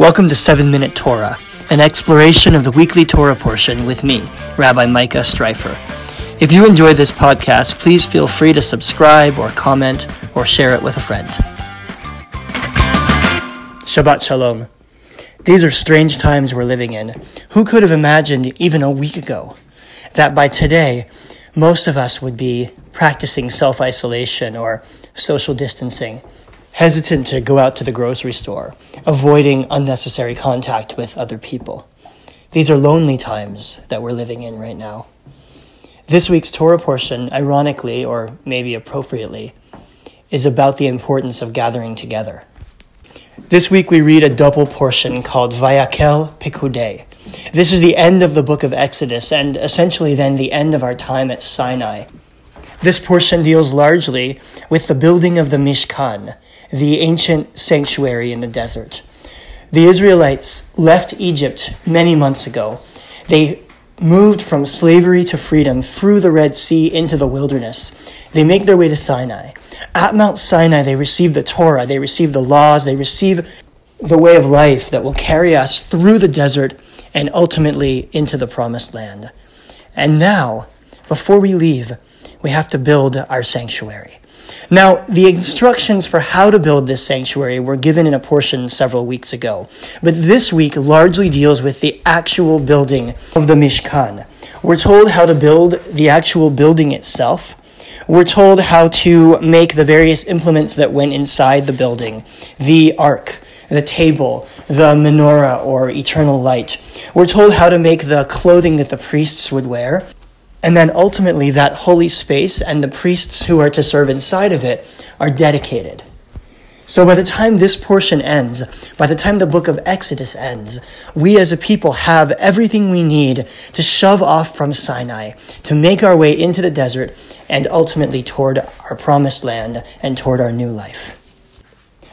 Welcome to 7 Minute Torah, an exploration of the weekly Torah portion with me, Rabbi Micah Streifer. If you enjoy this podcast, please feel free to subscribe or comment or share it with a friend. Shabbat Shalom. These are strange times we're living in. Who could have imagined even a week ago that by today, most of us would be practicing self isolation or social distancing? Hesitant to go out to the grocery store, avoiding unnecessary contact with other people. These are lonely times that we're living in right now. This week's Torah portion, ironically, or maybe appropriately, is about the importance of gathering together. This week we read a double portion called Vayakhel Pikudei. This is the end of the book of Exodus and essentially then the end of our time at Sinai. This portion deals largely with the building of the Mishkan, the ancient sanctuary in the desert. The Israelites left Egypt many months ago. They moved from slavery to freedom through the Red Sea into the wilderness. They make their way to Sinai. At Mount Sinai, they receive the Torah, they receive the laws, they receive the way of life that will carry us through the desert and ultimately into the promised land. And now, before we leave, we have to build our sanctuary. Now, the instructions for how to build this sanctuary were given in a portion several weeks ago, but this week largely deals with the actual building of the Mishkan. We're told how to build the actual building itself. We're told how to make the various implements that went inside the building the ark, the table, the menorah or eternal light. We're told how to make the clothing that the priests would wear. And then ultimately, that holy space and the priests who are to serve inside of it are dedicated. So by the time this portion ends, by the time the book of Exodus ends, we as a people have everything we need to shove off from Sinai, to make our way into the desert, and ultimately toward our promised land and toward our new life.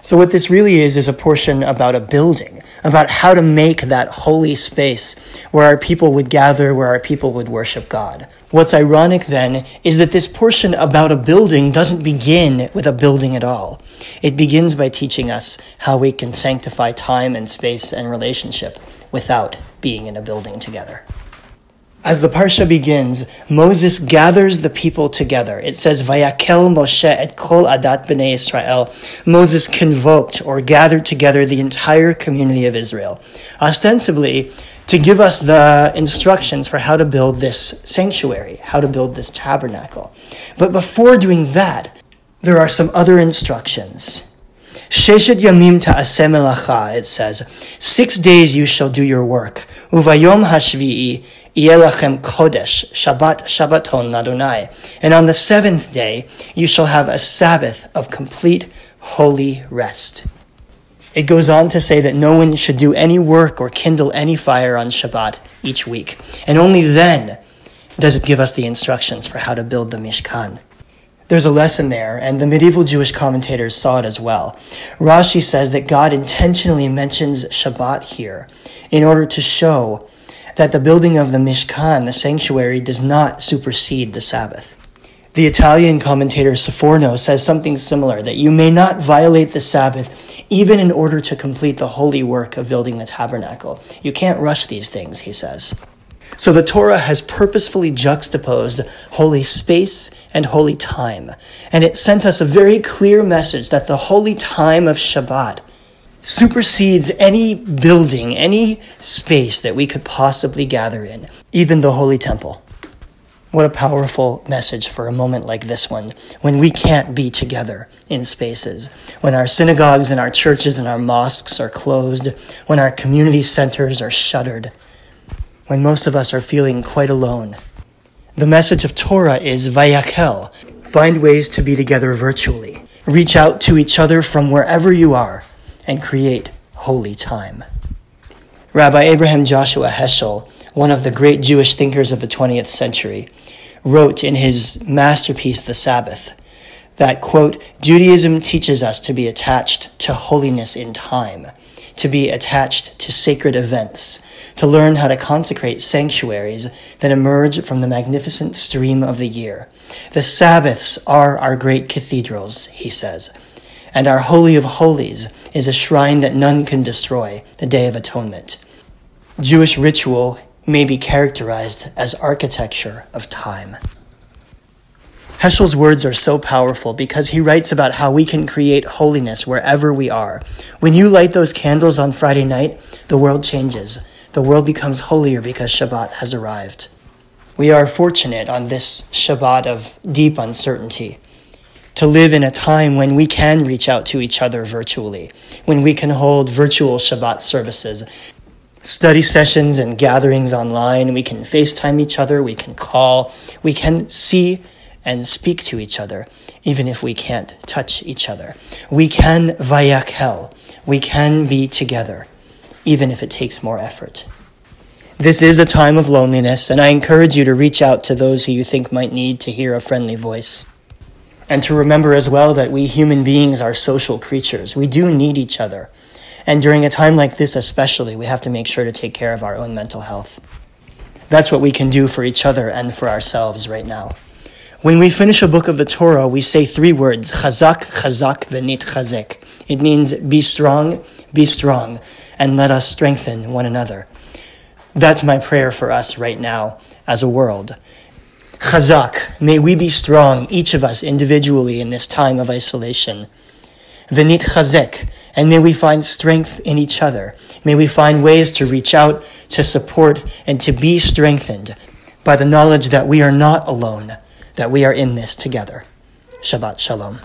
So, what this really is, is a portion about a building, about how to make that holy space where our people would gather, where our people would worship God. What's ironic then is that this portion about a building doesn't begin with a building at all. It begins by teaching us how we can sanctify time and space and relationship without being in a building together. As the parsha begins, Moses gathers the people together. It says, "Vayakhel Moshe et kol adat bnei Israel." Moses convoked or gathered together the entire community of Israel, ostensibly to give us the instructions for how to build this sanctuary, how to build this tabernacle. But before doing that, there are some other instructions. Sheshet yamim ta'aseh melacha, it says, six days you shall do your work. Uvayom hashvi'i Yelachem Kodesh, Shabbat Shabbaton Adonai. And on the seventh day, you shall have a Sabbath of complete holy rest. It goes on to say that no one should do any work or kindle any fire on Shabbat each week. And only then does it give us the instructions for how to build the Mishkan. There's a lesson there, and the medieval Jewish commentators saw it as well. Rashi says that God intentionally mentions Shabbat here in order to show that the building of the Mishkan, the sanctuary, does not supersede the Sabbath. The Italian commentator Sforno says something similar that you may not violate the Sabbath even in order to complete the holy work of building the tabernacle. You can't rush these things, he says. So the Torah has purposefully juxtaposed holy space and holy time. And it sent us a very clear message that the holy time of Shabbat supersedes any building, any space that we could possibly gather in, even the Holy Temple. What a powerful message for a moment like this one, when we can't be together in spaces, when our synagogues and our churches and our mosques are closed, when our community centers are shuttered, when most of us are feeling quite alone. The message of Torah is Vayakhel. Find ways to be together virtually. Reach out to each other from wherever you are and create holy time. Rabbi Abraham Joshua Heschel, one of the great Jewish thinkers of the 20th century, wrote in his masterpiece, The Sabbath, that, quote, Judaism teaches us to be attached to holiness in time, to be attached to sacred events, to learn how to consecrate sanctuaries that emerge from the magnificent stream of the year. The Sabbaths are our great cathedrals, he says And our Holy of Holies is a shrine that none can destroy, the Day of Atonement. Jewish ritual may be characterized as architecture of time. Heschel's words are so powerful because he writes about how we can create holiness wherever we are. When you light those candles on Friday night, the world changes. The world becomes holier because Shabbat has arrived. We are fortunate on this Shabbat of deep uncertainty to live in a time when we can reach out to each other virtually, when we can hold virtual Shabbat services, study sessions and gatherings online. We can FaceTime each other, we can call, we can see and speak to each other, even if we can't touch each other. We can vayakhel. We can be together, even if it takes more effort. This is a time of loneliness, and I encourage you to reach out to those who you think might need to hear a friendly voice. And to remember as well that we human beings are social creatures. We do need each other. And during a time like this, especially, we have to make sure to take care of our own mental health. That's what we can do for each other and for ourselves right now. When we finish a book of the Torah, we say three words, chazak, chazak, venit chazek. It means be strong, be strong, and let us strengthen one another. That's my prayer for us right now as a world. Chazak, may we be strong, each of us individually in this time of isolation. Venit chazek, and may we find strength in each other. May we find ways to reach out, to support, and to be strengthened by the knowledge that we are not alone that we are in this together. Shabbat Shalom.